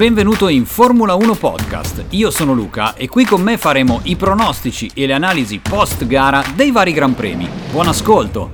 Benvenuto in Formula 1 Podcast. Io sono Luca e qui con me faremo i pronostici e le analisi post gara dei vari Gran Premi. Buon ascolto!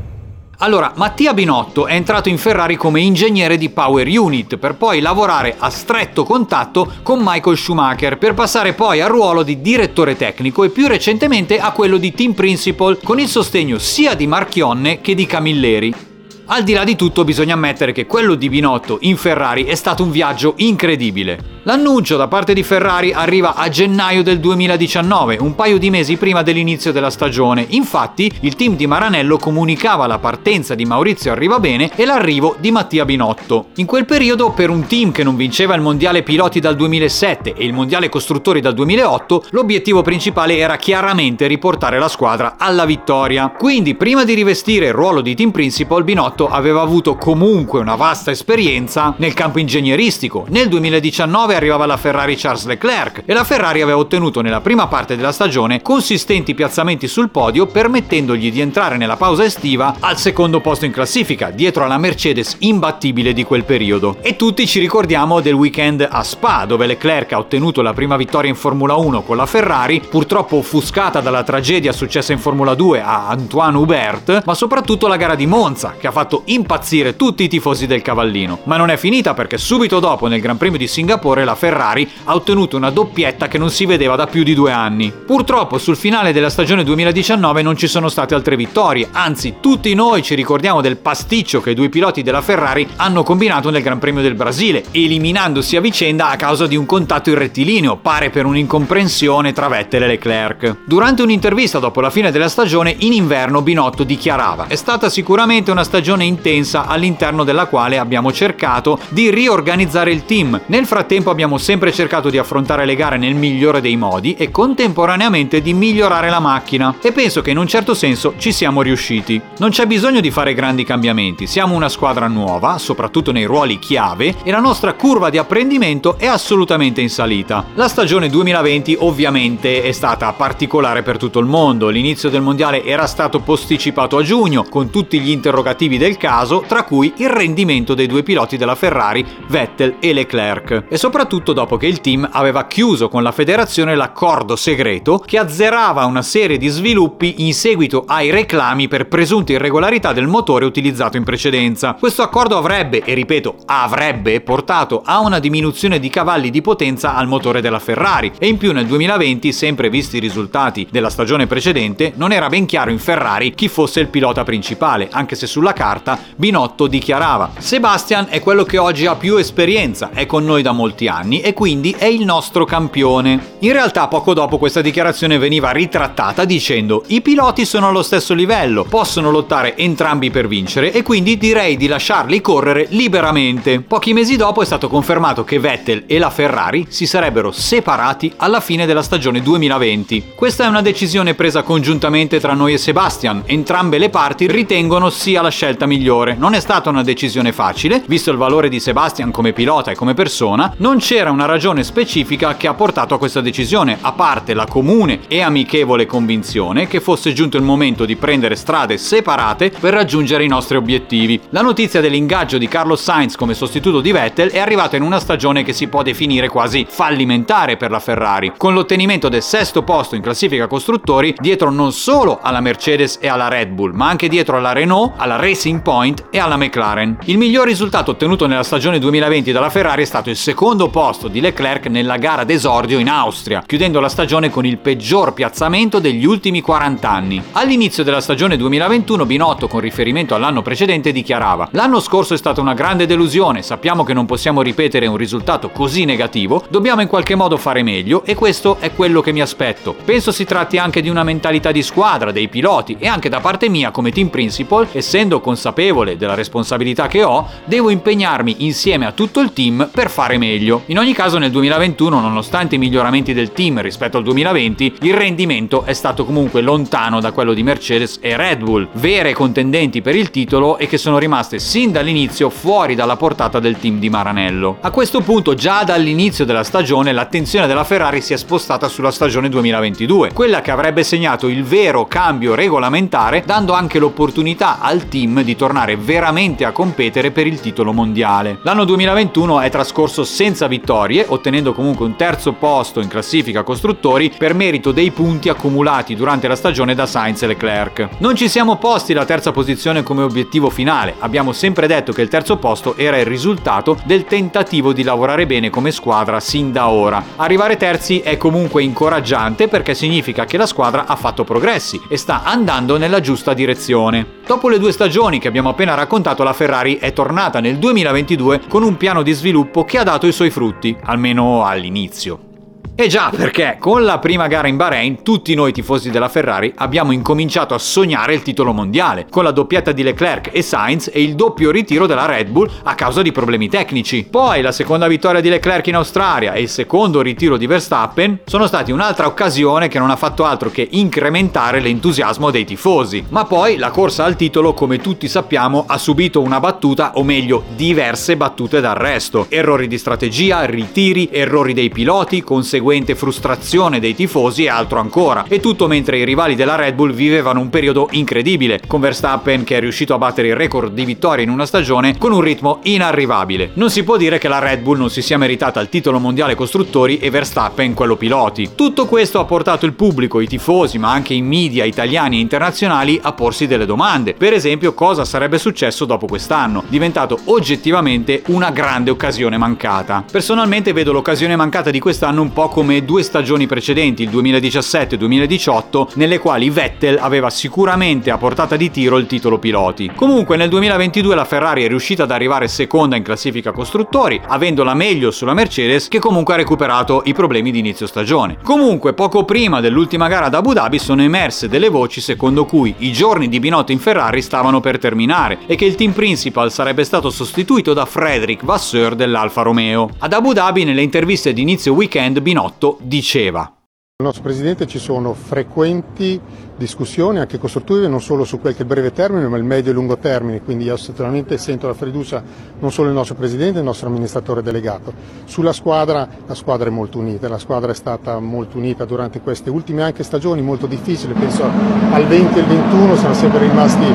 Allora, Mattia Binotto è entrato in Ferrari come ingegnere di Power Unit per poi lavorare a stretto contatto con Michael Schumacher per passare poi al ruolo di direttore tecnico e più recentemente a quello di team principal con il sostegno sia di Marchionne che di Camilleri. Al di là di tutto bisogna ammettere che quello di Binotto in Ferrari è stato un viaggio incredibile. L'annuncio da parte di Ferrari arriva a gennaio del 2019, un paio di mesi prima dell'inizio della stagione. Infatti, il team di Maranello comunicava la partenza di Maurizio Arrivabene e l'arrivo di Mattia Binotto. In quel periodo, per un team che non vinceva il mondiale piloti dal 2007 e il mondiale costruttori dal 2008, l'obiettivo principale era chiaramente riportare la squadra alla vittoria. Quindi, prima di rivestire il ruolo di team principal, Binotto aveva avuto comunque una vasta esperienza nel campo ingegneristico. Nel 2019 arrivava la Ferrari Charles Leclerc e la Ferrari aveva ottenuto nella prima parte della stagione consistenti piazzamenti sul podio permettendogli di entrare nella pausa estiva al secondo posto in classifica, dietro alla Mercedes imbattibile di quel periodo. E tutti ci ricordiamo del weekend a Spa, dove Leclerc ha ottenuto la prima vittoria in Formula 1 con la Ferrari, purtroppo offuscata dalla tragedia successa in Formula 2 a Antoine Hubert, ma soprattutto la gara di Monza, che ha fatto impazzire tutti i tifosi del cavallino. Ma non è finita perché subito dopo nel Gran Premio di Singapore la Ferrari ha ottenuto una doppietta che non si vedeva da più di due anni. Purtroppo sul finale della stagione 2019 non ci sono state altre vittorie, anzi tutti noi ci ricordiamo del pasticcio che i due piloti della Ferrari hanno combinato nel Gran Premio del Brasile, eliminandosi a vicenda a causa di un contatto in rettilineo, pare per un'incomprensione tra Vettel e Leclerc. Durante un'intervista dopo la fine della stagione, in inverno Binotto dichiarava: È stata sicuramente una stagione intensa all'interno della quale abbiamo cercato di riorganizzare il team. Nel frattempo abbiamo sempre cercato di affrontare le gare nel migliore dei modi e contemporaneamente di migliorare la macchina e penso che in un certo senso ci siamo riusciti. Non c'è bisogno di fare grandi cambiamenti, siamo una squadra nuova, soprattutto nei ruoli chiave e la nostra curva di apprendimento è assolutamente in salita. La stagione 2020 ovviamente è stata particolare per tutto il mondo, l'inizio del mondiale era stato posticipato a giugno con tutti gli interrogativi del caso, tra cui il rendimento dei due piloti della Ferrari, Vettel e Leclerc e soprattutto soprattutto dopo che il team aveva chiuso con la federazione l'accordo segreto che azzerava una serie di sviluppi in seguito ai reclami per presunte irregolarità del motore utilizzato in precedenza. Questo accordo avrebbe, e ripeto, avrebbe portato a una diminuzione di cavalli di potenza al motore della Ferrari e in più nel 2020, sempre visti i risultati della stagione precedente, non era ben chiaro in Ferrari chi fosse il pilota principale, anche se sulla carta Binotto dichiarava Sebastian è quello che oggi ha più esperienza, è con noi da molti anni e quindi è il nostro campione. In realtà poco dopo questa dichiarazione veniva ritrattata dicendo i piloti sono allo stesso livello, possono lottare entrambi per vincere e quindi direi di lasciarli correre liberamente. Pochi mesi dopo è stato confermato che Vettel e la Ferrari si sarebbero separati alla fine della stagione 2020. Questa è una decisione presa congiuntamente tra noi e Sebastian, entrambe le parti ritengono sia la scelta migliore. Non è stata una decisione facile, visto il valore di Sebastian come pilota e come persona, non c'era una ragione specifica che ha portato a questa decisione, a parte la comune e amichevole convinzione che fosse giunto il momento di prendere strade separate per raggiungere i nostri obiettivi. La notizia dell'ingaggio di Carlos Sainz come sostituto di Vettel è arrivata in una stagione che si può definire quasi fallimentare per la Ferrari, con l'ottenimento del sesto posto in classifica costruttori dietro non solo alla Mercedes e alla Red Bull, ma anche dietro alla Renault, alla Racing Point e alla McLaren. Il miglior risultato ottenuto nella stagione 2020 dalla Ferrari è stato il secondo posto di Leclerc nella gara d'esordio in Austria, chiudendo la stagione con il peggior piazzamento degli ultimi 40 anni. All'inizio della stagione 2021 Binotto, con riferimento all'anno precedente, dichiarava L'anno scorso è stata una grande delusione, sappiamo che non possiamo ripetere un risultato così negativo, dobbiamo in qualche modo fare meglio e questo è quello che mi aspetto. Penso si tratti anche di una mentalità di squadra, dei piloti e anche da parte mia come team principal, essendo consapevole della responsabilità che ho, devo impegnarmi insieme a tutto il team per fare meglio. In ogni caso nel 2021, nonostante i miglioramenti del team rispetto al 2020, il rendimento è stato comunque lontano da quello di Mercedes e Red Bull, vere contendenti per il titolo e che sono rimaste sin dall'inizio fuori dalla portata del team di Maranello. A questo punto, già dall'inizio della stagione, l'attenzione della Ferrari si è spostata sulla stagione 2022, quella che avrebbe segnato il vero cambio regolamentare, dando anche l'opportunità al team di tornare veramente a competere per il titolo mondiale. L'anno 2021 è trascorso senza senza vittorie, ottenendo comunque un terzo posto in classifica costruttori per merito dei punti accumulati durante la stagione da Sainz e Leclerc. Non ci siamo posti la terza posizione come obiettivo finale, abbiamo sempre detto che il terzo posto era il risultato del tentativo di lavorare bene come squadra sin da ora. Arrivare terzi è comunque incoraggiante perché significa che la squadra ha fatto progressi e sta andando nella giusta direzione. Dopo le due stagioni che abbiamo appena raccontato, la Ferrari è tornata nel 2022 con un piano di sviluppo che ha dato i suoi frutti, almeno all'inizio. E già perché con la prima gara in Bahrain tutti noi tifosi della Ferrari abbiamo incominciato a sognare il titolo mondiale, con la doppietta di Leclerc e Sainz e il doppio ritiro della Red Bull a causa di problemi tecnici. Poi la seconda vittoria di Leclerc in Australia e il secondo ritiro di Verstappen sono stati un'altra occasione che non ha fatto altro che incrementare l'entusiasmo dei tifosi. Ma poi la corsa al titolo, come tutti sappiamo, ha subito una battuta, o meglio diverse battute d'arresto. Errori di strategia, ritiri, errori dei piloti, conseguenze conseguente frustrazione dei tifosi e altro ancora. E tutto mentre i rivali della Red Bull vivevano un periodo incredibile, con Verstappen che è riuscito a battere il record di vittorie in una stagione con un ritmo inarrivabile. Non si può dire che la Red Bull non si sia meritata il titolo mondiale costruttori e Verstappen quello piloti. Tutto questo ha portato il pubblico, i tifosi, ma anche i media italiani e internazionali a porsi delle domande. Per esempio, cosa sarebbe successo dopo quest'anno, diventato oggettivamente una grande occasione mancata. Personalmente vedo l'occasione mancata di quest'anno un po' come due stagioni precedenti, il 2017-2018, nelle quali Vettel aveva sicuramente a portata di tiro il titolo piloti. Comunque nel 2022 la Ferrari è riuscita ad arrivare seconda in classifica costruttori, avendola meglio sulla Mercedes che comunque ha recuperato i problemi di inizio stagione. Comunque poco prima dell'ultima gara ad Abu Dhabi sono emerse delle voci secondo cui i giorni di Binotto in Ferrari stavano per terminare e che il team principal sarebbe stato sostituito da Frederick Vasseur dell'Alfa Romeo. Ad Abu Dhabi nelle interviste di inizio weekend Binotto Minotto diceva. Il nostro Presidente ci sono frequenti discussioni anche costruttive non solo su quel che è il breve termine ma il medio e lungo termine, quindi io sicuramente sento la fiducia non solo del nostro Presidente, del nostro amministratore delegato. Sulla squadra, la squadra è molto unita, la squadra è stata molto unita durante queste ultime anche stagioni molto difficili, penso al 20 e al 21 siamo sempre rimasti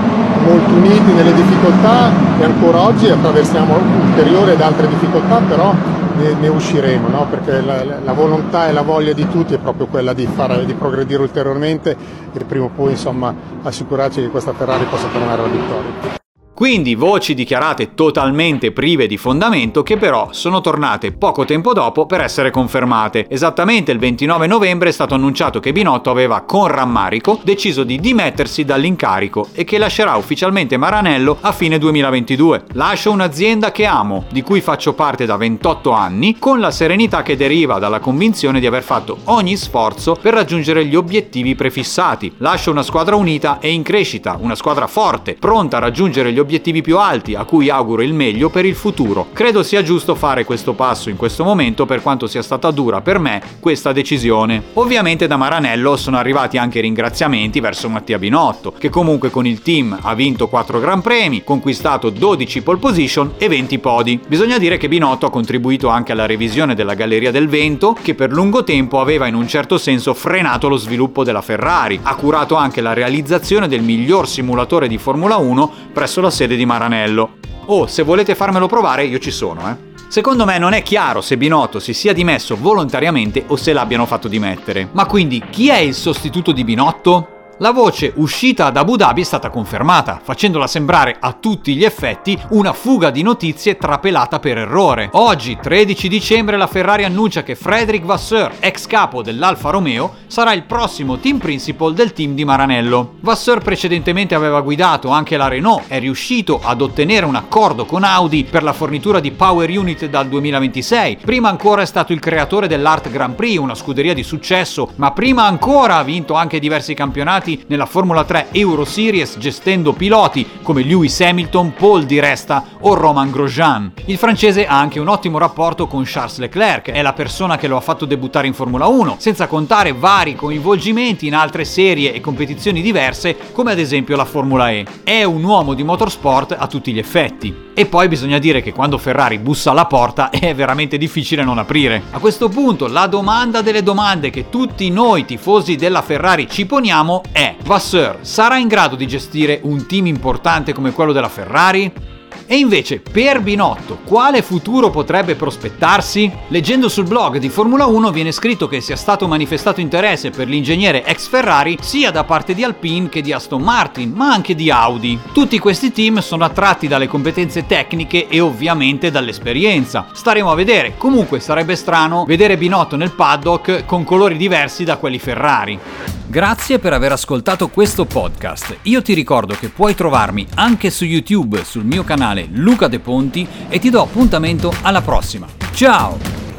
molto uniti nelle difficoltà e ancora oggi attraversiamo ulteriori ed altre difficoltà, però ne, ne usciremo, no? perché la, la, volontà e la voglia di tutti è proprio quella di, fare, di progredire ulteriormente e prima o poi insomma, assicurarci che questa Ferrari possa tornare alla vittoria. Quindi voci dichiarate totalmente prive di fondamento che però sono tornate poco tempo dopo per essere confermate. Esattamente il 29 novembre è stato annunciato che Binotto aveva con rammarico deciso di dimettersi dall'incarico e che lascerà ufficialmente Maranello a fine 2022. Lascio un'azienda che amo, di cui faccio parte da 28 anni, con la serenità che deriva dalla convinzione di aver fatto ogni sforzo per raggiungere gli obiettivi prefissati. Lascio una squadra unita e in crescita, una squadra forte, pronta a raggiungere gli obiettivi obiettivi più alti, a cui auguro il meglio per il futuro. Credo sia giusto fare questo passo in questo momento per quanto sia stata dura per me questa decisione. Ovviamente da Maranello sono arrivati anche ringraziamenti verso Mattia Binotto, che comunque con il team ha vinto 4 Gran Premi, conquistato 12 pole position e 20 podi. Bisogna dire che Binotto ha contribuito anche alla revisione della Galleria del Vento, che per lungo tempo aveva in un certo senso frenato lo sviluppo della Ferrari. Ha curato anche la realizzazione del miglior simulatore di Formula 1 presso la sede di Maranello. Oh, se volete farmelo provare, io ci sono, eh. Secondo me non è chiaro se Binotto si sia dimesso volontariamente o se l'abbiano fatto dimettere. Ma quindi chi è il sostituto di Binotto? La voce uscita da Abu Dhabi è stata confermata, facendola sembrare a tutti gli effetti una fuga di notizie trapelata per errore. Oggi, 13 dicembre, la Ferrari annuncia che Frederick Vasseur, ex capo dell'Alfa Romeo, sarà il prossimo team principal del team di Maranello. Vasseur precedentemente aveva guidato anche la Renault, è riuscito ad ottenere un accordo con Audi per la fornitura di Power Unit dal 2026. Prima ancora è stato il creatore dell'Art Grand Prix, una scuderia di successo, ma prima ancora ha vinto anche diversi campionati impegnati nella Formula 3 Euro Series gestendo piloti come Lewis Hamilton, Paul Di Resta o Roman Grosjean. Il francese ha anche un ottimo rapporto con Charles Leclerc, è la persona che lo ha fatto debuttare in Formula 1, senza contare vari coinvolgimenti in altre serie e competizioni diverse come ad esempio la Formula E. È un uomo di motorsport a tutti gli effetti. E poi bisogna dire che quando Ferrari bussa alla porta è veramente difficile non aprire. A questo punto la domanda delle domande che tutti noi tifosi della Ferrari ci poniamo è Vasseur sarà in grado di gestire un team importante come quello della Ferrari? E invece, per Binotto, quale futuro potrebbe prospettarsi? Leggendo sul blog di Formula 1 viene scritto che sia stato manifestato interesse per l'ingegnere ex Ferrari sia da parte di Alpine che di Aston Martin, ma anche di Audi. Tutti questi team sono attratti dalle competenze tecniche e ovviamente dall'esperienza. Staremo a vedere. Comunque sarebbe strano vedere Binotto nel paddock con colori diversi da quelli Ferrari. Grazie per aver ascoltato questo podcast. Io ti ricordo che puoi trovarmi anche su YouTube sul mio canale Luca De Ponti e ti do appuntamento alla prossima. Ciao!